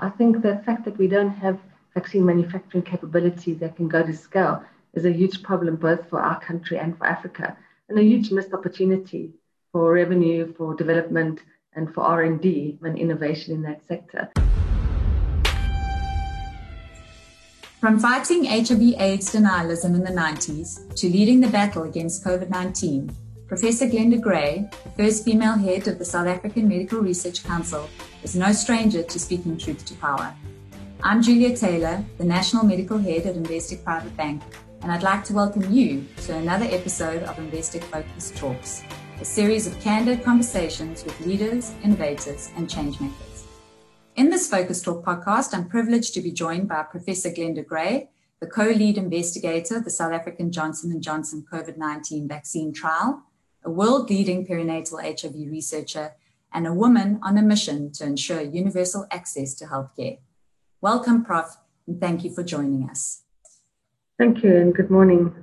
I think the fact that we don't have vaccine manufacturing capability that can go to scale is a huge problem both for our country and for Africa, and a huge missed opportunity for revenue, for development, and for R&D and innovation in that sector. From fighting HIV AIDS denialism in the 90s to leading the battle against COVID 19, Professor Glenda Gray, first female head of the South African Medical Research Council, is no stranger to speaking truth to power. I'm Julia Taylor, the National Medical Head at Investec Private Bank, and I'd like to welcome you to another episode of Investec Focus Talks, a series of candid conversations with leaders, innovators, and changemakers. In this Focus Talk podcast, I'm privileged to be joined by Professor Glenda Gray, the co-lead investigator of the South African Johnson & Johnson COVID-19 vaccine trial, a world-leading perinatal HIV researcher, and a woman on a mission to ensure universal access to healthcare. Welcome, Prof, and thank you for joining us. Thank you, and good morning.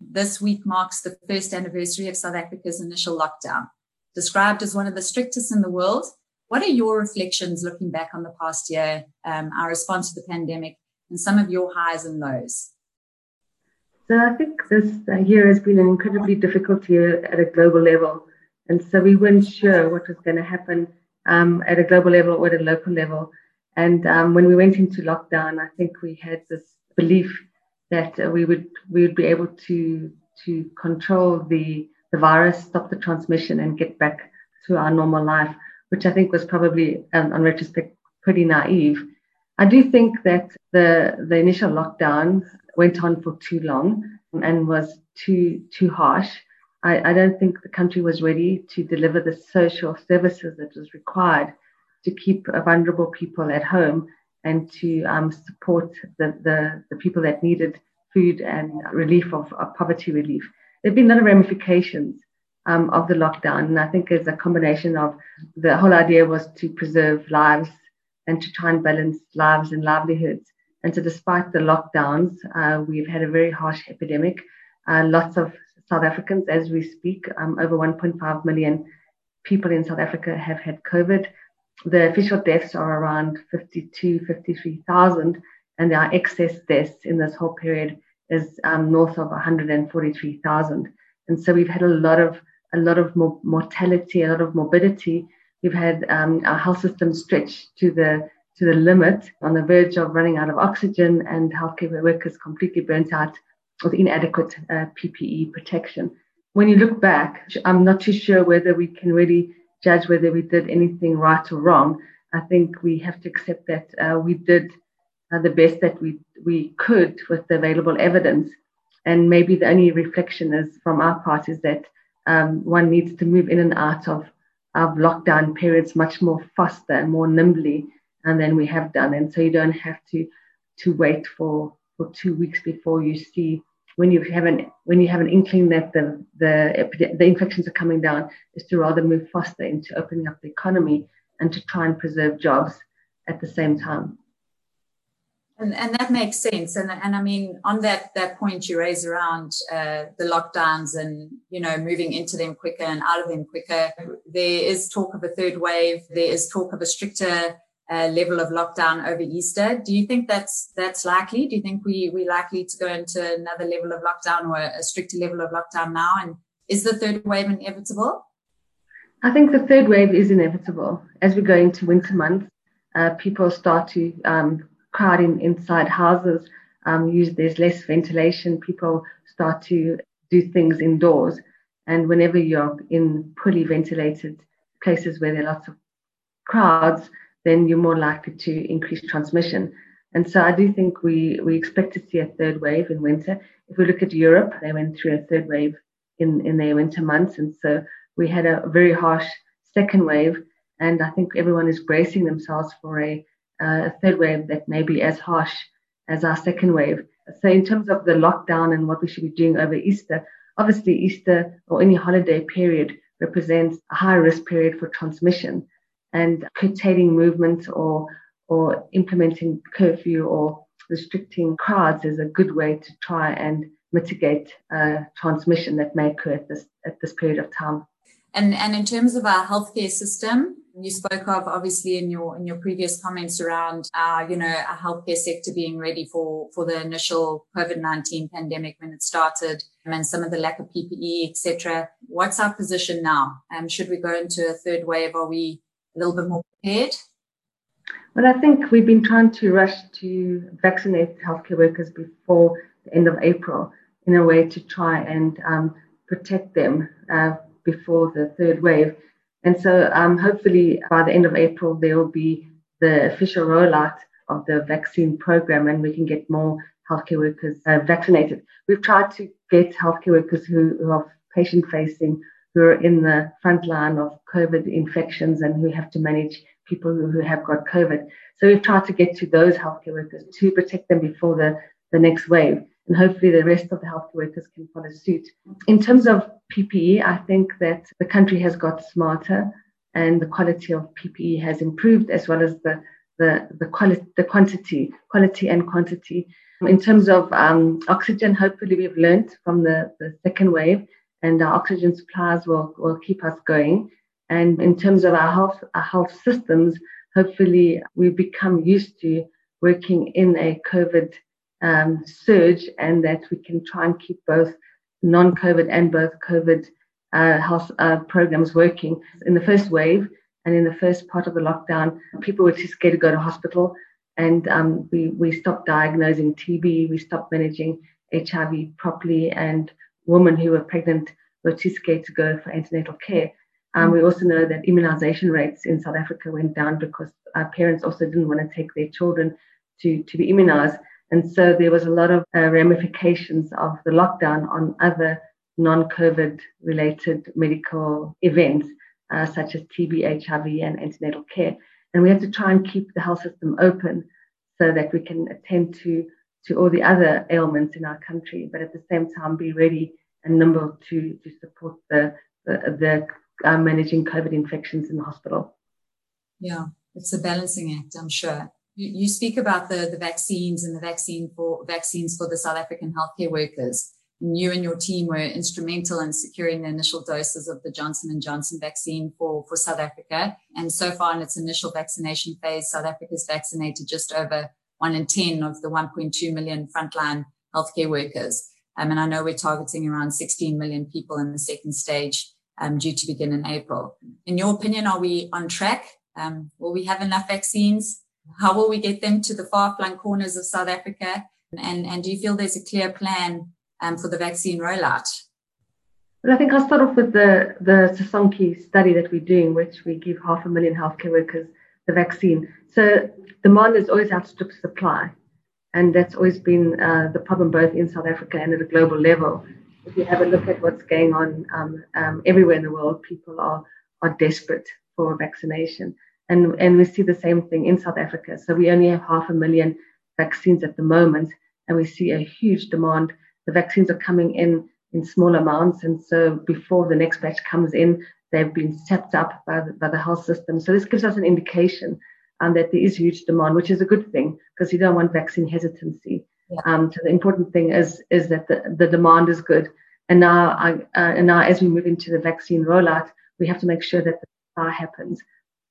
This week marks the first anniversary of South Africa's initial lockdown. Described as one of the strictest in the world, what are your reflections looking back on the past year, um, our response to the pandemic, and some of your highs and lows? So I think this year has been an incredibly difficult year at a global level. And so we weren't sure what was going to happen um, at a global level or at a local level. And um, when we went into lockdown, I think we had this belief that uh, we would we would be able to to control the the virus, stop the transmission, and get back to our normal life which I think was probably, um, on retrospect, pretty naive. I do think that the the initial lockdown went on for too long and was too too harsh. I, I don't think the country was ready to deliver the social services that was required to keep vulnerable people at home and to um, support the, the, the people that needed food and relief of, of poverty relief. There have been a lot of ramifications um, of the lockdown. And I think it's a combination of the whole idea was to preserve lives and to try and balance lives and livelihoods. And so, despite the lockdowns, uh, we've had a very harsh epidemic. Uh, lots of South Africans, as we speak, um, over 1.5 million people in South Africa have had COVID. The official deaths are around 52, 53,000, and our excess deaths in this whole period is um, north of 143,000. And so we've had a lot of a lot of mortality, a lot of morbidity. We've had um, our health system stretched to the to the limit, on the verge of running out of oxygen, and healthcare workers completely burnt out with inadequate uh, PPE protection. When you look back, I'm not too sure whether we can really judge whether we did anything right or wrong. I think we have to accept that uh, we did uh, the best that we we could with the available evidence, and maybe the only reflection is from our part is that um, one needs to move in and out of, of lockdown periods much more faster and more nimbly and then we have done. And so you don't have to to wait for, for two weeks before you see when you have an when you have an inkling that the the the infections are coming down, is to rather move faster into opening up the economy and to try and preserve jobs at the same time. And, and that makes sense. And, and I mean, on that, that point you raise around uh, the lockdowns and, you know, moving into them quicker and out of them quicker, there is talk of a third wave. There is talk of a stricter uh, level of lockdown over Easter. Do you think that's that's likely? Do you think we we're likely to go into another level of lockdown or a stricter level of lockdown now? And is the third wave inevitable? I think the third wave is inevitable as we go into winter months. Uh, people start to um, crowding inside houses. Um, use, there's less ventilation. People start to do things indoors. And whenever you're in poorly ventilated places where there are lots of crowds, then you're more likely to increase transmission. And so I do think we, we expect to see a third wave in winter. If we look at Europe, they went through a third wave in, in their winter months. And so we had a very harsh second wave. And I think everyone is bracing themselves for a uh, a third wave that may be as harsh as our second wave. So, in terms of the lockdown and what we should be doing over Easter, obviously, Easter or any holiday period represents a high risk period for transmission. And curtailing movement or, or implementing curfew or restricting crowds is a good way to try and mitigate uh, transmission that may occur at this, at this period of time. And, and in terms of our healthcare system, You spoke of obviously in your in your previous comments around uh, you know our healthcare sector being ready for for the initial COVID nineteen pandemic when it started, and some of the lack of PPE, etc. What's our position now? Um, should we go into a third wave? Are we little bit more prepared? Well, I think we've been trying to rush to vaccinate healthcare workers before the end of April in a way to try and um, protect them uh, before the third wave. And so um, hopefully by the end of April, there will be the official rollout of the vaccine program and we can get more healthcare workers uh, vaccinated. We've tried to get healthcare workers who, who are patient facing, who are in the front line of COVID infections and who have to manage people who, have got COVID. So we've tried to get to those healthcare workers to protect them before the, the next wave. And hopefully the rest of the healthcare workers can follow suit. In terms of PPE, I think that the country has got smarter and the quality of PPE has improved as well as the the the quality the quantity quality and quantity. In terms of um, oxygen, hopefully we've learned from the, the second wave and our oxygen supplies will, will keep us going. And in terms of our health, our health systems, hopefully we become used to working in a COVID um, surge and that we can try and keep both non-COVID and both COVID uh, health uh, programs working. In the first wave and in the first part of the lockdown, people were too scared to go to hospital and um, we, we stopped diagnosing TB, we stopped managing HIV properly and women who were pregnant were too scared to go for antenatal care. Um, we also know that immunization rates in South Africa went down because parents also didn't want to take their children to, to be immunized. And so there was a lot of uh, ramifications of the lockdown on other non-COVID related medical events, uh, such as TB, HIV, and antenatal care. And we have to try and keep the health system open so that we can attend to, to all the other ailments in our country, but at the same time be ready and nimble to, to support the, the, the uh, managing COVID infections in the hospital. Yeah, it's a balancing act, I'm sure. You, you speak about the, the vaccines and the vaccine for vaccines for the South African healthcare workers. And you and your team were instrumental in securing the initial doses of the Johnson and Johnson vaccine for, for South Africa. And so far in its initial vaccination phase, South Africa has vaccinated just over one in 10 of the 1.2 million frontline healthcare workers. Um, and I know we're targeting around 16 million people in the second stage um, due to begin in April. In your opinion, are we on track? Um, will we have enough vaccines? How will we get them to the far-flung corners of South Africa? And, and do you feel there's a clear plan um, for the vaccine rollout? Well, I think I'll start off with the, the Sisonke study that we're doing, which we give half a million healthcare workers the vaccine. So demand is always outstripped supply. And that's always been uh, the problem both in South Africa and at a global level if you have a look at what's going on um, um, everywhere in the world, people are are desperate for vaccination, and and we see the same thing in South Africa. So we only have half a million vaccines at the moment, and we see a huge demand. The vaccines are coming in in small amounts, and so before the next batch comes in, they've been stepped up by the, by the health system. So this gives us an indication um, that there is huge demand, which is a good thing because you don't want vaccine hesitancy. Yeah. Um, so the important thing is is that the, the demand is good, and now I, uh, and now as we move into the vaccine rollout, we have to make sure that the supply happens,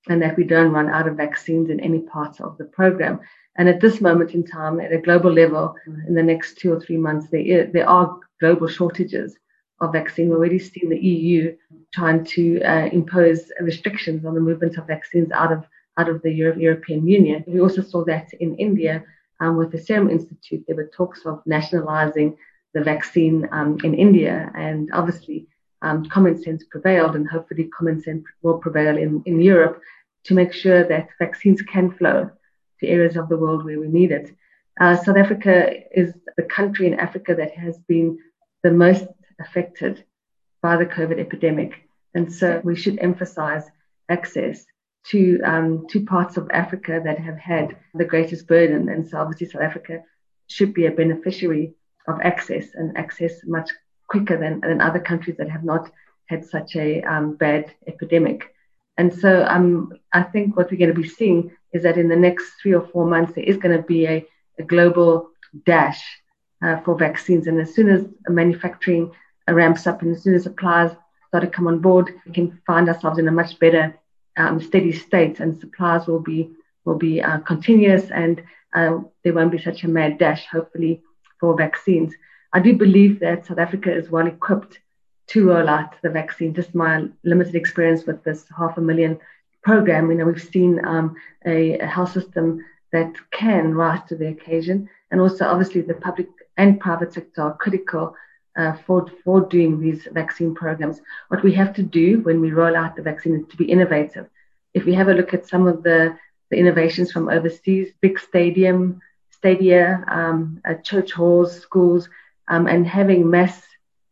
and that we don't run out of vaccines in any part of the program. And at this moment in time, at a global level, in the next two or three months, there there are global shortages of vaccine. We've already seen the EU trying to uh, impose restrictions on the movement of vaccines out of out of the Euro- European Union. We also saw that in India um, with the Serum Institute, there were talks of nationalizing the vaccine um, in India, and obviously um, common sense prevailed, and hopefully common sense will prevail in, in Europe to make sure that vaccines can flow to areas of the world where we need it. Uh, South Africa is the country in Africa that has been the most affected by the COVID epidemic, and so we should emphasize access to um, two parts of Africa that have had the greatest burden. And so obviously South Africa should be a beneficiary of access and access much quicker than, than other countries that have not had such a um, bad epidemic. And so um, I think what we're going to be seeing is that in the next three or four months, there is going to be a, a global dash uh, for vaccines. And as soon as manufacturing ramps up and as soon as suppliers start to come on board, we can find ourselves in a much better um, steady state and supplies will be will be uh, continuous and uh, there won't be such a mad dash, hopefully, for vaccines. I do believe that South Africa is well equipped to roll out the vaccine. Just my limited experience with this half a million program, you know, we've seen um, a, a, health system that can rise to the occasion, and also obviously the public and private sector are critical uh, for for doing these vaccine programs. What we have to do when we roll out the vaccine is to be innovative. If we have a look at some of the the innovations from overseas, big stadium, stadia, um, uh, church halls, schools, um, and having mass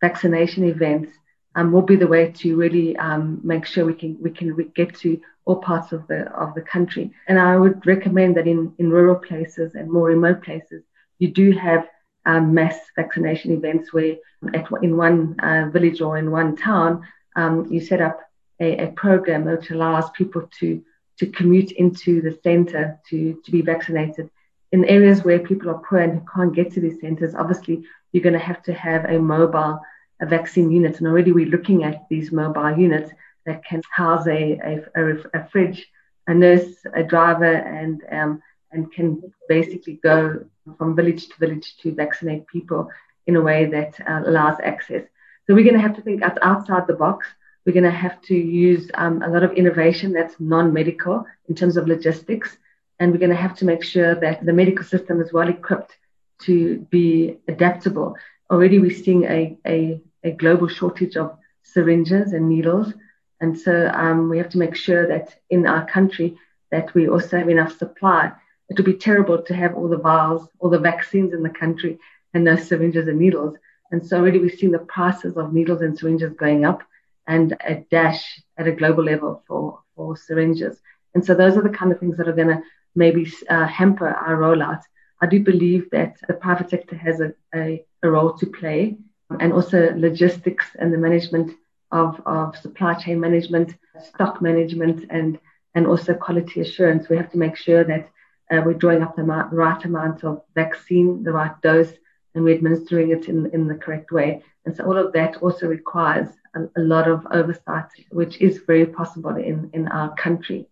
vaccination events um, will be the way to really um, make sure we can we can get to all parts of the of the country. And I would recommend that in in rural places and more remote places, you do have um, mass vaccination events where at, in one uh, village or in one town, um, you set up a, a program which allows people to to commute into the center to, to be vaccinated. In areas where people are poor and can't get to these centers, obviously you're going to have to have a mobile a vaccine unit. And already we're looking at these mobile units that can house a, a, a, fridge, a nurse, a driver, and um, and can basically go from village to village to vaccinate people in a way that uh, allows access. So we're going to have to think outside the box. We're going to have to use um, a lot of innovation that's non-medical in terms of logistics, and we're going to have to make sure that the medical system is well equipped to be adaptable. Already, we're seeing a, a, a global shortage of syringes and needles, and so um, we have to make sure that in our country that we also have enough supply. It would be terrible to have all the vials, all the vaccines in the country, and no syringes and needles. And so already we've seen the prices of needles and syringes going up and a dash at a global level for, for syringes. And so those are the kind of things that are going to maybe uh, hamper our rollout. I do believe that the private sector has a, a, a, role to play and also logistics and the management of, of supply chain management, stock management, and, and also quality assurance. We have to make sure that uh, we're drawing up the, right amount of vaccine, the right dose, and we're administering it in, in the correct way. And so all of that also requires a, a lot of oversight, which is very possible in, in our country.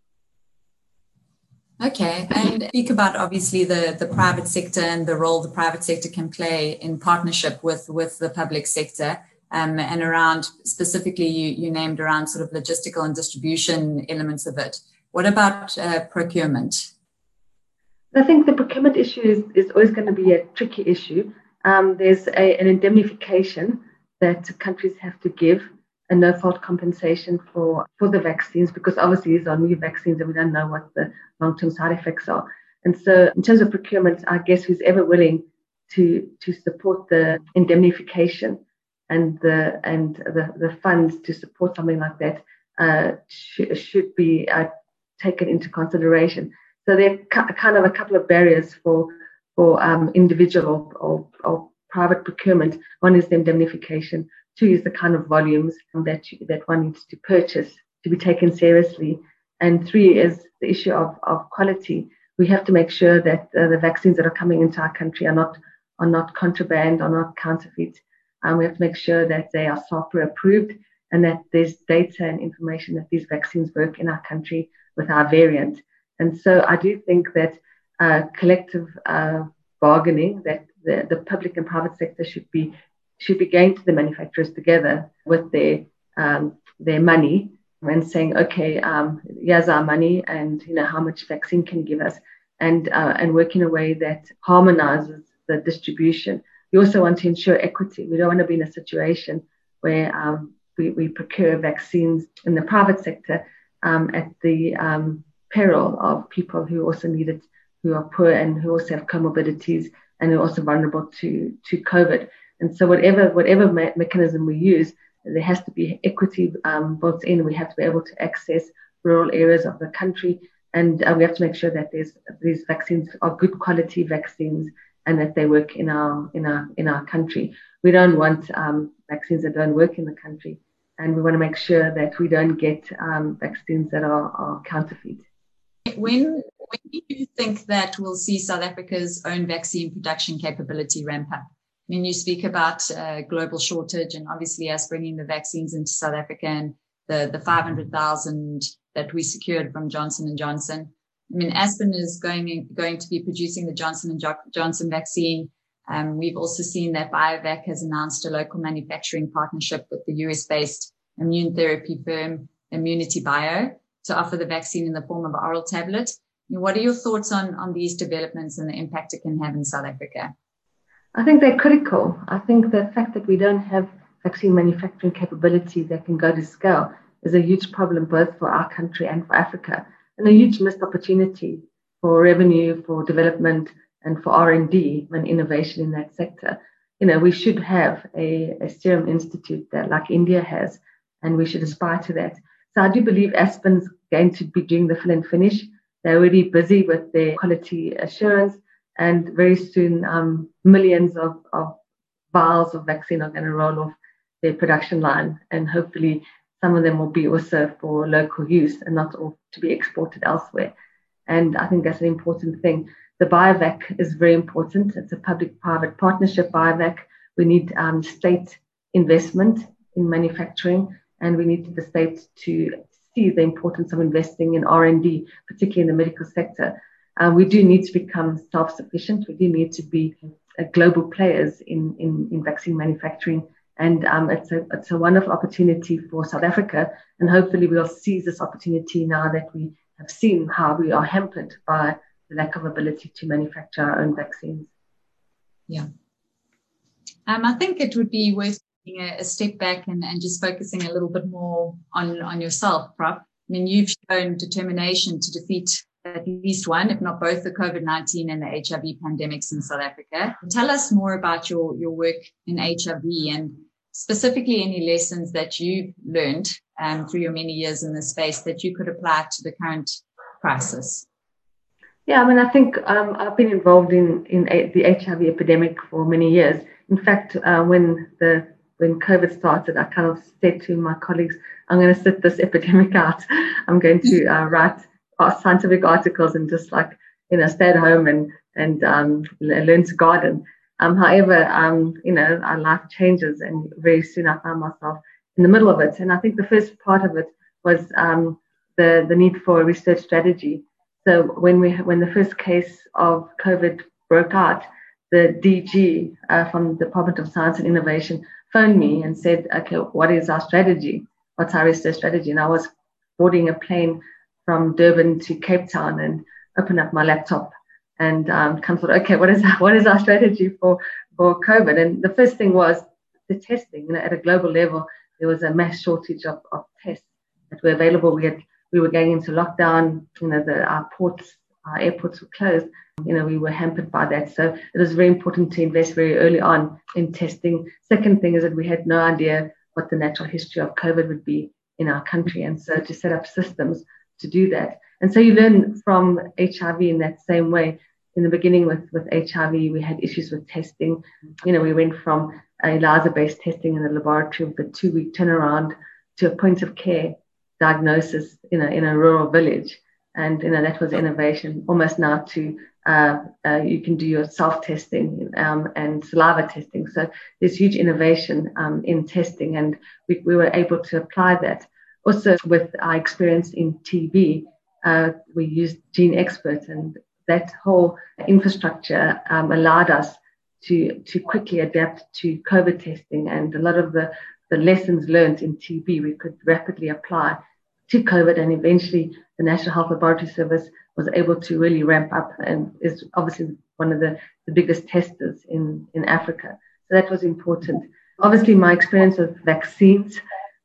Okay, and speak about obviously the, the private sector and the role the private sector can play in partnership with, with the public sector. Um, and around specifically, you, you named around sort of logistical and distribution elements of it. What about uh, procurement? I think the procurement issue is, is always going to be a tricky issue. Um, there's a, an indemnification that countries have to give a no fault compensation for, for the vaccines because obviously these are new vaccines and we don't know what the long term side effects are. And so, in terms of procurement, I guess who's ever willing to, to support the indemnification and the and the, the funds to support something like that uh, sh- should be uh, taken into consideration. So there are kind of a couple of barriers for for um, individual or, or, private procurement. One is the indemnification. Two is the kind of volumes that you, that one needs to purchase to be taken seriously. And three is the issue of, of quality. We have to make sure that uh, the vaccines that are coming into our country are not are not contraband, are not counterfeit. Um, we have to make sure that they are SAHPRA approved and that there's data and information that these vaccines work in our country with our variant. And so I do think that uh, collective uh, bargaining that the, the public and private sector should be should be going to the manufacturers together with their um, their money and saying, okay, um, here's our money, and you know how much vaccine can give us, and uh, and work in a way that harmonizes the distribution. We also want to ensure equity. We don't want to be in a situation where um, we, we procure vaccines in the private sector um, at the um, peril of people who also need it, who are poor and who also have comorbidities and who are also vulnerable to, to COVID. And so whatever whatever me- mechanism we use, there has to be equity um, built in. We have to be able to access rural areas of the country, and uh, we have to make sure that these vaccines are good quality vaccines and that they work in our in our in our country. We don't want um, vaccines that don't work in the country, and we want to make sure that we don't get um, vaccines that are, are counterfeit. When when do you think that we'll see South Africa's own vaccine production capability ramp up? I mean, you speak about uh, global shortage and obviously us bringing the vaccines into South Africa and the, the 500,000 that we secured from Johnson Johnson. I mean, Aspen is going going to be producing the Johnson Johnson vaccine. Um, we've also seen that BioVac has announced a local manufacturing partnership with the US-based immune therapy firm ImmunityBio to offer the vaccine in the form of oral tablet. What are your thoughts on, on these developments and the impact it can have in South Africa? I think they're critical. I think the fact that we don't have vaccine manufacturing capability that can go to scale is a huge problem both for our country and for Africa, and a huge missed opportunity for revenue, for development, and for R&D and innovation in that sector. You know, we should have a, a serum institute that like India has, and we should aspire to that. So I do believe Aspen's going to be doing the fill and finish. They're already busy with their quality assurance, and very soon um, millions of, of vials of vaccine are going to roll off their production line, and hopefully some of them will be also for local use and not all to be exported elsewhere. And I think that's an important thing. The BioVac is very important. It's a public-private partnership. BioVac. We need um, state investment in manufacturing, and we need the state to see the importance of investing in R&D, particularly in the medical sector. Uh, we do need to become self-sufficient. We do need to be uh, global players in, in, in vaccine manufacturing. And um, it's, a, it's a wonderful opportunity for South Africa. And hopefully we'll seize this opportunity now that we have seen how we are hampered by the lack of ability to manufacture our own vaccines. Yeah. Um, I think it would be worth a, step back and, and just focusing a little bit more on, on yourself, Prof. I mean, you've shown determination to defeat at least one, if not both, the COVID-19 and the HIV pandemics in South Africa. Tell us more about your, your work in HIV and specifically any lessons that you've learned um, through your many years in this space that you could apply to the current crisis. Yeah, I mean, I think um, I've been involved in, in a, the HIV epidemic for many years. In fact, uh, when the when COVID started, I kind of said to my colleagues, "I'm going to sit this epidemic out. I'm going to uh, write scientific articles and just like you know stay at home and and um, learn to garden." Um, however, um, you know, our life changes, and very soon I found myself in the middle of it. And I think the first part of it was um, the the need for a research strategy so when we when the first case of COVID broke out, the DG uh, from the Department of Science and Innovation phoned me and said, "Okay, what is our strategy? What's our strategy?" And I was boarding a plane from Durban to Cape Town and opened up my laptop and um, kind of thought, "Okay, what is our, what is our strategy for for COVID?" And the first thing was the testing. You know, at a global level, there was a mass shortage of, of tests that were available. We had we were going into lockdown, you know, the, our ports, our airports were closed. You know, we were hampered by that. So it was very important to invest very early on in testing. Second thing is that we had no idea what the natural history of COVID would be in our country. And so to set up systems to do that. And so you learn from HIV in that same way. In the beginning with, with HIV, we had issues with testing. You know, we went from ELISA based testing in the laboratory with a two week turnaround to a point of care diagnosis in a, in a rural village. And, you know, that was innovation almost now to, uh, uh, you can do your self-testing um, and saliva testing. So there's huge innovation um, in testing and we, we were able to apply that. Also with our experience in TB, uh, we used GeneXpert and that whole infrastructure um, allowed us to, to quickly adapt to COVID testing and a lot of the, the lessons learned in TB we could rapidly apply to COVID, and eventually the National Health Laboratory Service was able to really ramp up and is obviously one of the, the biggest testers in, in Africa. So that was important. Obviously, my experience with vaccines.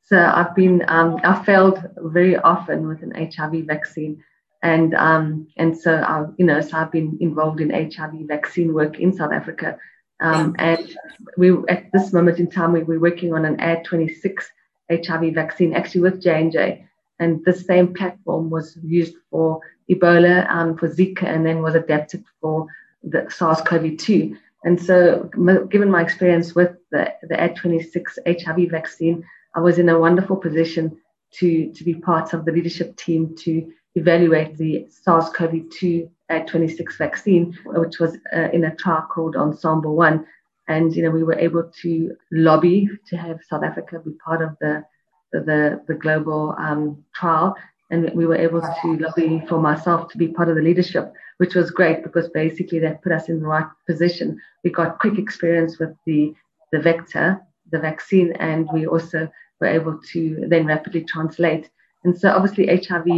So I've been, um, I failed very often with an HIV vaccine. And, um, and so, I, you know, so I've been involved in HIV vaccine work in South Africa. Um, and we, at this moment in time, we, we're working on an AD26 HIV vaccine, actually with J&J. And the same platform was used for Ebola and um, for Zika and then was adapted for the SARS-CoV-2. And so, given my experience with the, the AD26 HIV vaccine, I was in a wonderful position to, to be part of the leadership team to evaluate the SARS-CoV-2 AD26 vaccine, which was uh, in a trial called Ensemble One. And, you know, we were able to lobby to have South Africa be part of the the, the global um, trial. and we were able to lobby for myself to be part of the leadership, which was great because basically that put us in the right position. We got quick experience with the the vector, the vaccine, and we also were able to then rapidly translate. And so obviously HIV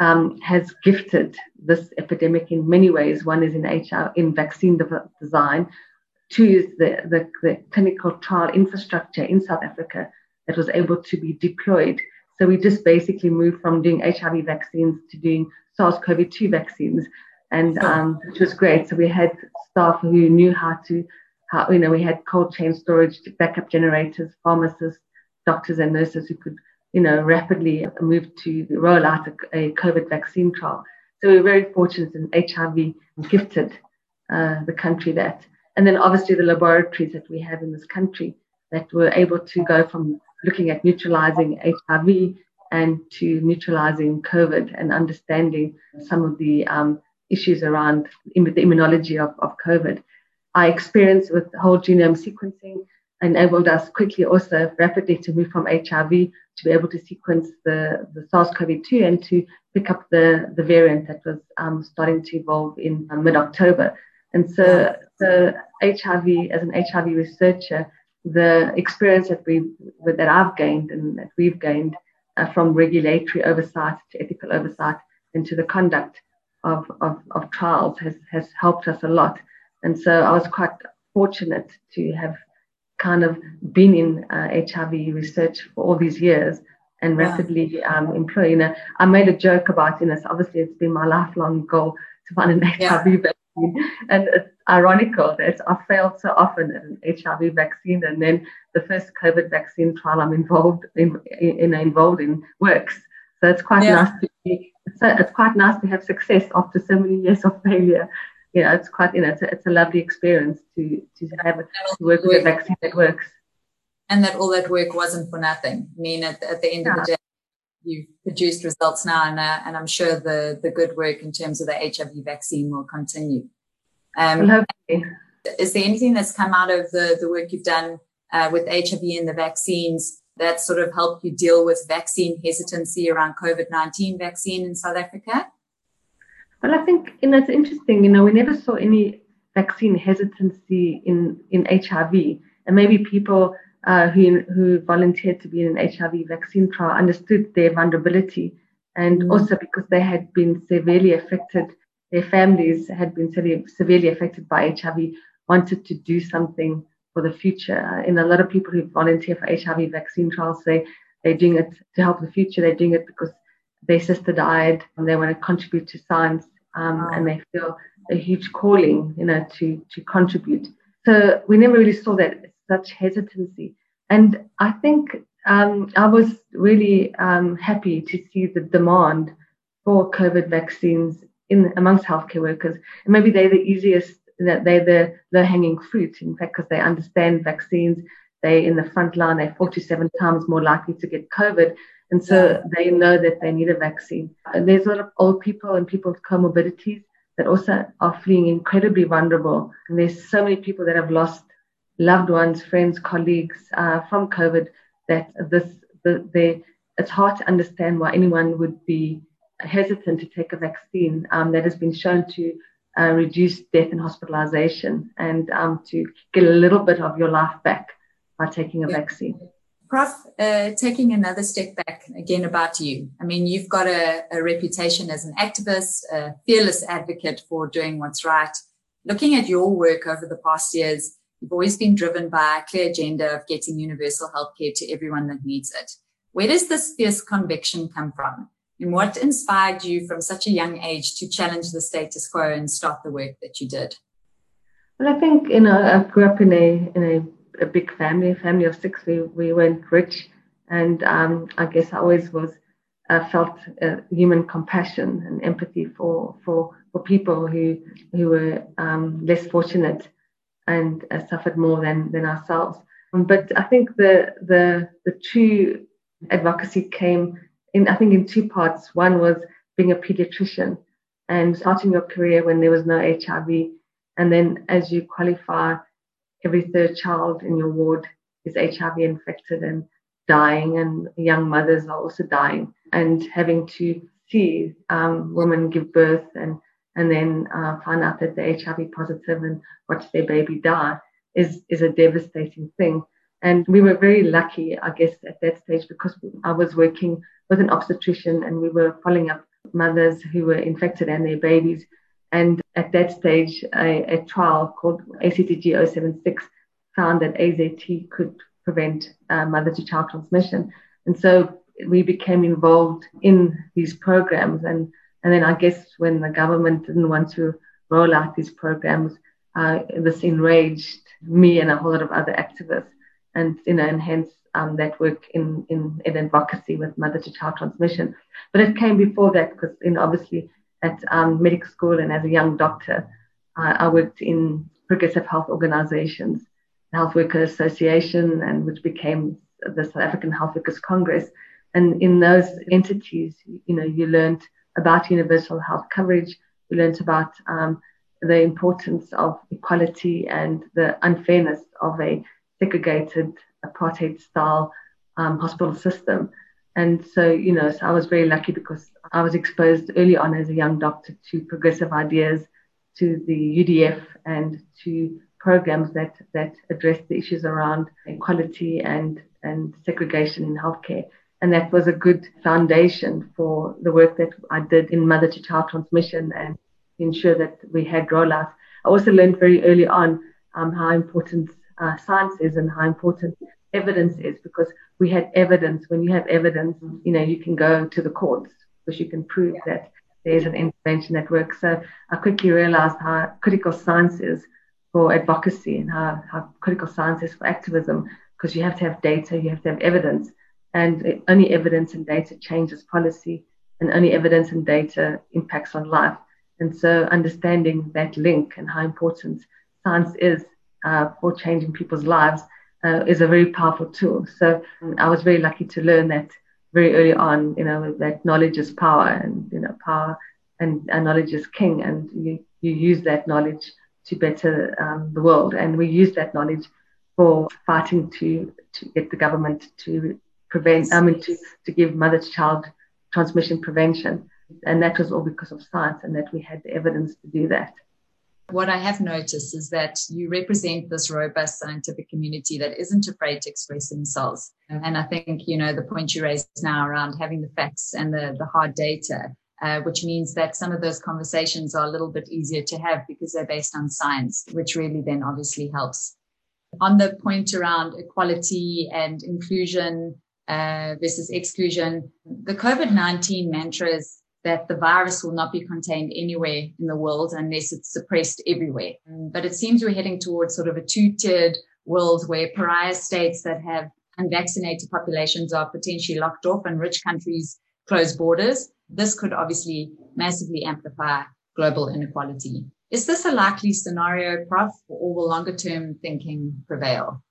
um, has gifted this epidemic in many ways. One is in HR in vaccine de- design. Two is the, the, the clinical trial infrastructure in South Africa that was able to be deployed so we just basically moved from doing HIV vaccines to doing SARS-CoV-2 vaccines, and um, which was great. So we had staff who knew how to, how you know, we had cold chain storage, backup generators, pharmacists, doctors, and nurses who could, you know, rapidly move to roll out a, a COVID vaccine trial. So we we're very fortunate and HIV gifted uh, the country that. And then obviously the laboratories that we have in this country that were able to go from looking at neutralizing HIV and to neutralizing COVID and understanding some of the um, issues around the immunology of, of COVID. Our experience with whole genome sequencing enabled us quickly also rapidly to move from HIV to be able to sequence the, the SARS-CoV-2 and to pick up the, the variant that was um, starting to evolve in uh, mid-October. And so, so HIV, as an HIV researcher, the experience that we that I've gained and that we've gained uh, from regulatory oversight to ethical oversight into the conduct of, of, of trials has, has helped us a lot. And so I was quite fortunate to have kind of been in uh, HIV research for all these years and rapidly um, employ. You know, I made a joke about, you know, so obviously it's been my lifelong goal to find an HIV yeah and it's ironical that I failed so often at an HIV vaccine, and then the first COVID vaccine trial I'm involved in, in involved in works. So it's quite yeah. nice to be, it's, it's quite nice to have success after so many years of failure. You know, it's quite, you know, it's a, it's a lovely experience to to have to work with a vaccine that works. And that all that work wasn't for nothing. I mean, at, at the end yeah. of the day, you've produced results now, and, uh, and I'm sure the, the good work in terms of the HIV vaccine will continue. Um, is there anything that's come out of the, the work you've done uh, with HIV and the vaccines that sort of helped you deal with vaccine hesitancy around COVID 19 vaccine in South Africa? Well, I think you know, it's interesting. You know, we never saw any vaccine hesitancy in, in HIV, and maybe people uh, who, who volunteered to be in an HIV vaccine trial understood their vulnerability and mm. also because they had been severely affected, their families had been severely affected by HIV, wanted to do something for the future. And a lot of people who volunteer for HIV vaccine trials say they're doing it to help the future. They're doing it because their sister died and they want to contribute to science um, wow. and they feel a huge calling, you know, to, to contribute. So we never really saw that such hesitancy. And I think um, I was really um, happy to see the demand for COVID vaccines in amongst healthcare workers. And maybe they're the easiest, that they're the low hanging fruit, in fact, because they understand vaccines. They're in the front line, they're 47 times more likely to get COVID. And so they know that they need a vaccine. And there's a lot of old people and people with comorbidities that also are feeling incredibly vulnerable. And there's so many people that have lost loved ones, friends, colleagues uh, from COVID that this the, the, it's hard to understand why anyone would be hesitant to take a vaccine um, that has been shown to uh, reduce death and hospitalization and um, to get a little bit of your life back by taking a vaccine. Prof, uh, taking another step back again about you. I mean, you've got a, a reputation as an activist, a fearless advocate for doing what's right. Looking at your work over the past years, You've always been driven by a clear agenda of getting universal healthcare to everyone that needs it. Where does this fierce conviction come from? And what inspired you from such a young age to challenge the status quo and start the work that you did? Well, I think, you know, I grew up in a, in a, a big family, a family of six. We, we weren't rich. And um, I guess I always was, uh, felt uh, human compassion and empathy for, for, for people who, who were um, less fortunate and uh, suffered more than than ourselves. But I think the the the true advocacy came in I think in two parts. One was being a pediatrician and starting your career when there was no HIV, and then as you qualify, every third child in your ward is HIV infected and dying, and young mothers are also dying. and having to see um, women give birth and and then uh, find out that they're HIV positive and watch their baby die is is a devastating thing. And we were very lucky, I guess, at that stage because I was working with an obstetrician and we were following up mothers who were infected and their babies. And at that stage, a, a trial called ACTG 076 found that AZT could prevent uh, mother to child transmission. And so we became involved in these programs. And, and then I guess when the government didn't want to roll out these programs, uh, this enraged me and a whole lot of other activists and, you know, and hence um, that work in, in, in advocacy with mother to child transmission. But it came before that because, you know, obviously at um, medical school and as a young doctor, uh, I worked in progressive health organizations, the Health Workers Association, and which became the South African Health Workers Congress. And in those entities, you know, you learned about universal health coverage, We learned about um, the importance of equality and the unfairness of a segregated apartheid style um, hospital system. And so, you know, so I was very lucky because I was exposed early on as a young doctor to progressive ideas, to the UDF, and to programs that that address the issues around equality and and segregation in healthcare. And that was a good foundation for the work that I did in mother to child transmission and ensure that we had rollouts. I also learned very early on um, how important uh, science is and how important evidence is because we had evidence. When you have evidence, you know, you can go to the courts because you can prove yeah. that there's an intervention that works. So I quickly realized how critical science is for advocacy and how, how critical science is for activism because you have to have data, you have to have evidence, and only evidence and data changes policy, and only evidence and data impacts on life. And so understanding that link and how important science is uh, for changing people's lives uh, is a very powerful tool. So I was very lucky to learn that very early on, you know, that knowledge is power and, you know, power and, and knowledge is king. And you, you use that knowledge to better um, the world. And we use that knowledge for fighting to, to get the government to prevent, I mean, to, to give mother to child transmission prevention. And that was all because of science and that we had the evidence to do that what I have noticed is that you represent this robust scientific community that isn't afraid to express themselves. And I think, you know, the point you raised now around having the facts and the, the hard data, uh, which means that some of those conversations are a little bit easier to have because they're based on science, which really then obviously helps. On the point around equality and inclusion uh, versus exclusion, the COVID-19 mantra is that the virus will not be contained anywhere in the world unless it's suppressed everywhere. But it seems we're heading towards sort of a two tiered world where pariah states that have unvaccinated populations are potentially locked off and rich countries close borders. This could obviously massively amplify global inequality. Is this a likely scenario, Prof, or will longer term thinking prevail?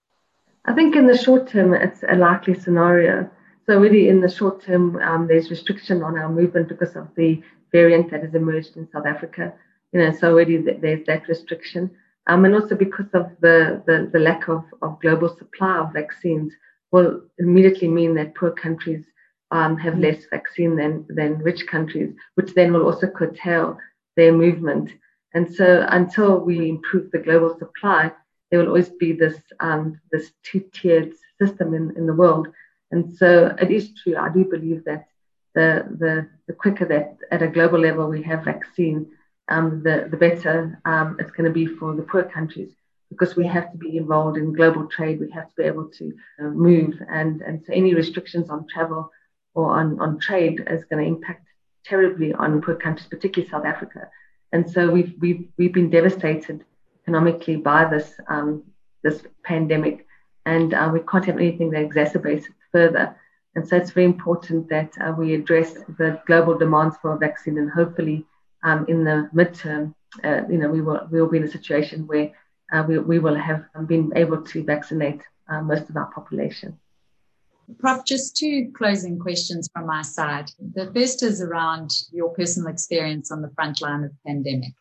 I think in the short term, it's a likely scenario. So really, in the short term, um, there's restriction on our movement because of the variant that has emerged in South Africa. You know, so already there's that restriction, um, and also because of the, the, the lack of, of global supply of vaccines will immediately mean that poor countries um, have less vaccine than than rich countries, which then will also curtail their movement. And so, until we improve the global supply, there will always be this um, this two-tiered system in, in the world and so it is true. I do believe that the the, the quicker that at a global level we have vaccine, um, the the better um, it's going to be for the poor countries because we have to be involved in global trade. We have to be able to uh, move, and and so any restrictions on travel or on on trade is going to impact terribly on poor countries, particularly South Africa. And so we've we've we've been devastated economically by this um, this pandemic, and uh, we can't have anything that exacerbates it further. And so it's very important that uh, we address the global demands for a vaccine, and hopefully, um, in the midterm, uh, you know, we will we will be in a situation where uh, we we will have been able to vaccinate uh, most of our population. Prof, just two closing questions from my side. The first is around your personal experience on the front line of the pandemic.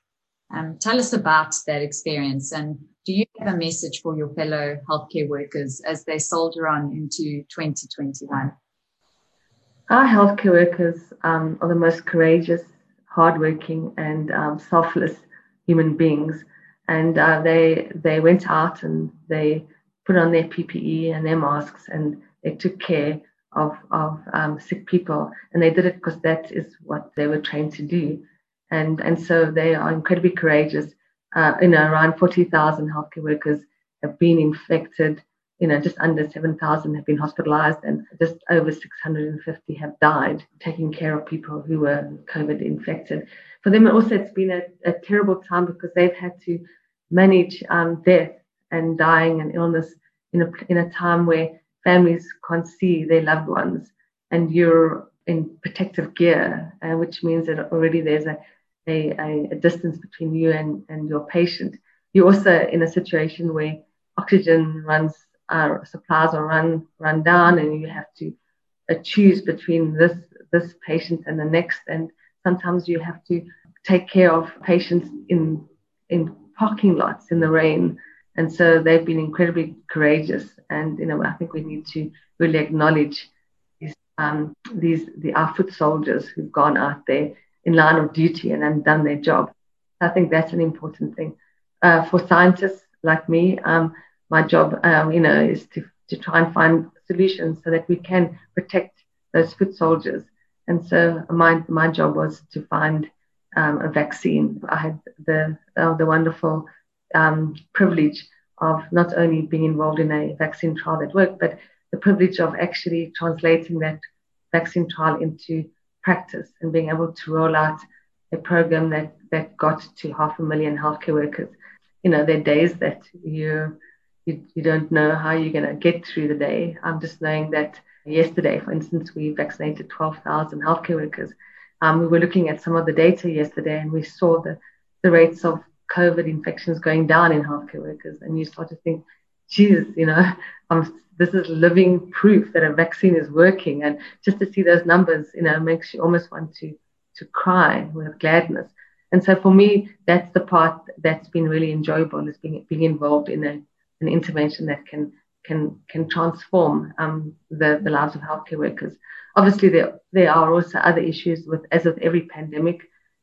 Um, tell us about that experience and do you have a message for your fellow healthcare workers as they soldier on into 2021? Our healthcare workers um, are the most courageous, hardworking, and um, selfless human beings. And uh, they they went out and they put on their PPE and their masks and they took care of of um, sick people. And they did it because that is what they were trained to do. And and so they are incredibly courageous. Uh, you know, around 40,000 healthcare workers have been infected you know, just under 7,000 have been hospitalized and just over 650 have died taking care of people who were COVID infected. For them, also, it's been a, a terrible time because they've had to manage um, death and dying and illness in a, in a time where families can't see their loved ones and you're in protective gear, uh, which means that already there's a, a, a distance between you and, and your patient. You're also in a situation where oxygen runs uh, supplies are run run down, and you have to uh, choose between this this patient and the next. And sometimes you have to take care of patients in in parking lots in the rain. And so they've been incredibly courageous. And you know, I think we need to really acknowledge these um, these the our foot soldiers who've gone out there in line of duty and, and done their job. I think that's an important thing. Uh, for scientists like me, um, my job, um, you know, is to, to try and find solutions so that we can protect those foot soldiers. And so my, my job was to find um, a vaccine. I had the, uh, the wonderful um, privilege of not only being involved in a vaccine trial that worked, but the privilege of actually translating that vaccine trial into practice and being able to roll out a program that, that got to half a million healthcare workers. You know, there are days that you you, you don't know how you're going to get through the day. I'm just knowing that yesterday, for instance, we vaccinated 12,000 healthcare workers. Um, we were looking at some of the data yesterday and we saw the, the rates of COVID infections going down in healthcare workers. And you start to think, Jesus, you know, um, this is living proof that a vaccine is working. And just to see those numbers, you know, makes you almost want to, to cry with gladness. And so for me, that's the part that's been really enjoyable is being, being involved in a an intervention that can can can transform um, the the lives of healthcare workers. Obviously, there there are also other issues with as with every pandemic.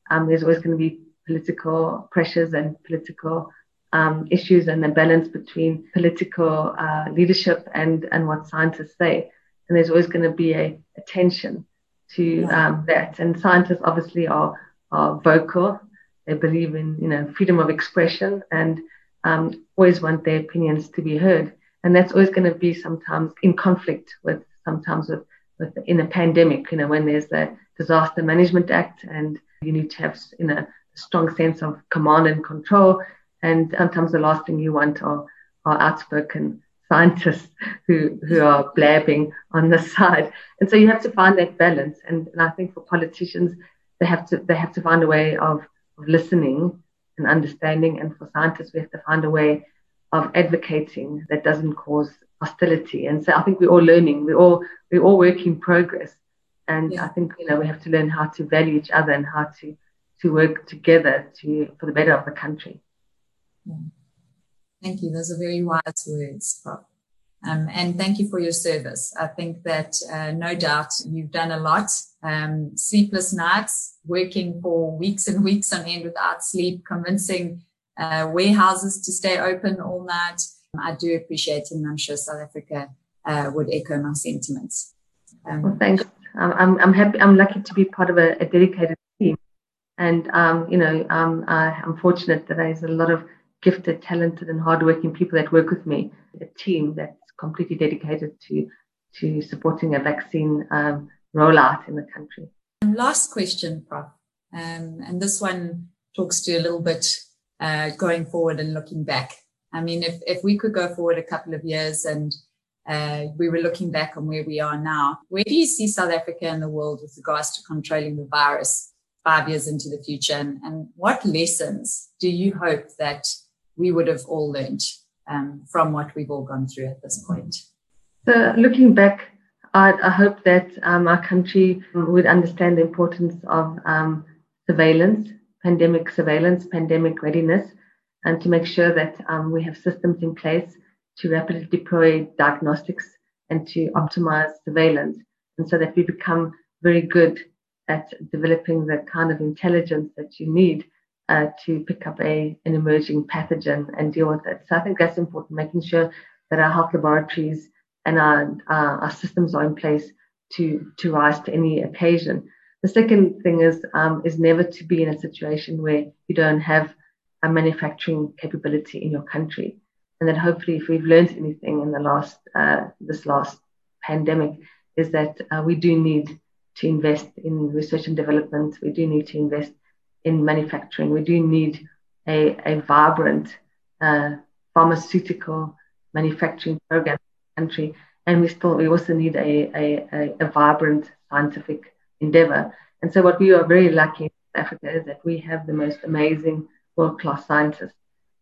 Um, there's always going to be political pressures and political um, issues and the balance between political uh, leadership and and what scientists say. And there's always going to be a, a tension to um, that. And scientists obviously are are vocal. They believe in you know freedom of expression and um, always want their opinions to be heard. And that's always going to be sometimes in conflict with sometimes with, with in a pandemic, you know, when there's the Disaster Management Act and you need to have you know, a strong sense of command and control. And sometimes the last thing you want are, are outspoken scientists who, who are blabbing on the side. And so you have to find that balance. And, and I think for politicians, they have to, they have to find a way of, of listening and understanding. And for scientists, we have to find a way of advocating that doesn't cause hostility. And so I think we're all learning. We're all we're all work in progress. And. I think you know we have to learn how to value each other and how to to work together to for the better of the country. Thank you. Those are very wise words, Prof. Um, and thank you for your service. I think that uh, no doubt you've done a lot. Um, sleepless nights, working for weeks and weeks on end without sleep, convincing uh, warehouses to stay open all night. I do appreciate it, and I'm sure South Africa uh, would echo my sentiments. Um, well. I'm, I'm happy. I'm lucky to be part of a, a dedicated team, and um, you know, um, I'm fortunate that there's a lot of gifted, talented, and hardworking people that work with me. A team that's completely dedicated to to supporting a vaccine um, rollout in the country. And last question, Prof. Um, and this one talks to a little bit uh, going forward and looking back. I mean, if, if we could go forward a couple of years and uh, we were looking back on where we are now, where do you see South Africa and the world with regards to controlling the virus five years into the future? And, and what lessons do you hope that we would have all learned um, from what we've all gone through at this point? So, looking back, I, I hope that um, our country would understand the importance of um, surveillance, pandemic surveillance, pandemic readiness, and to make sure that um, we have systems in place to rapidly deploy diagnostics and to optimize surveillance, and so that we become very good at developing the kind of intelligence that you need uh, to pick up a an emerging pathogen and deal with it. So I think that's important, making sure that our health laboratories and our, our, our systems are in place to to rise to any occasion. The second thing is um, is never to be in a situation where you don't have a manufacturing capability in your country, and that hopefully, if we've learned anything in the last uh, this last pandemic, is that uh, we do need to invest in research and development. We do need to invest in manufacturing. We do need a, a vibrant uh, pharmaceutical manufacturing program in the country. And we still we also need a, a, a, vibrant scientific endeavor. And so what we are very lucky in Africa is that we have the most amazing world class scientists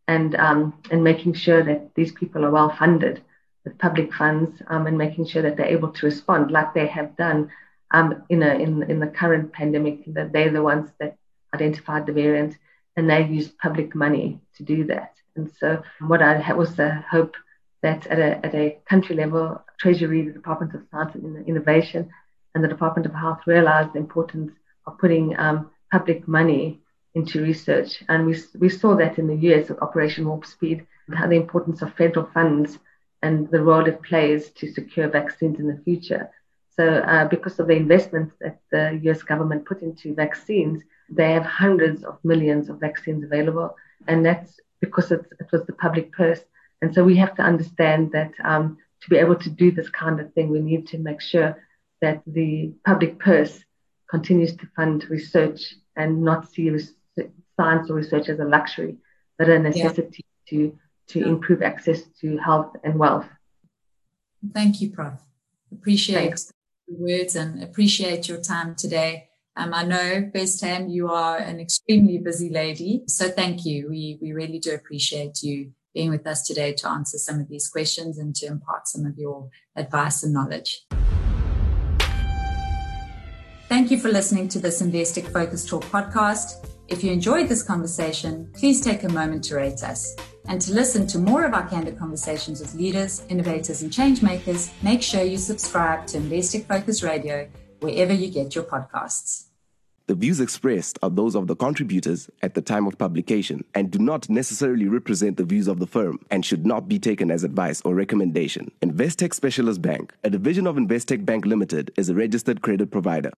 and um, and making sure that these people are well funded with public funds um, and making sure that they're able to respond like they have done um, in, a, in, in the current pandemic, that they're the ones that identified the variant and they used public money to do that. And so, what I also hope that at a, at a country level, Treasury, the Department of Science and Innovation, and the Department of Health realized the importance of putting um, public money into research. And we, we saw that in the US of Operation Warp Speed, how the importance of federal funds and the role it plays to secure vaccines in the future. So, uh, because of the investments that the US government put into vaccines, they have hundreds of millions of vaccines available. And that's because it, it was the public purse. And so we have to understand that um, to be able to do this kind of thing, we need to make sure that the public purse continues to fund research and not see science or research as a luxury, but a necessity yeah. to, to yeah. improve access to health and wealth. Thank you, Prof. Appreciate Thanks words and appreciate your time today. Um, I know firsthand you are an extremely busy lady. So thank you. We, we really do appreciate you being with us today to answer some of these questions and to impart some of your advice and knowledge. Thank you for listening to this Investec Focus Talk podcast. If you enjoyed this conversation, please take a moment to rate us. And to listen to more of our candid conversations with leaders, innovators, and changemakers, make sure you subscribe to Investec Focus Radio wherever you get your podcasts. The views expressed are those of the contributors at the time of publication and do not necessarily represent the views of the firm and should not be taken as advice or recommendation. Investec Specialist Bank, a division of Investec Bank Limited, is a registered credit provider.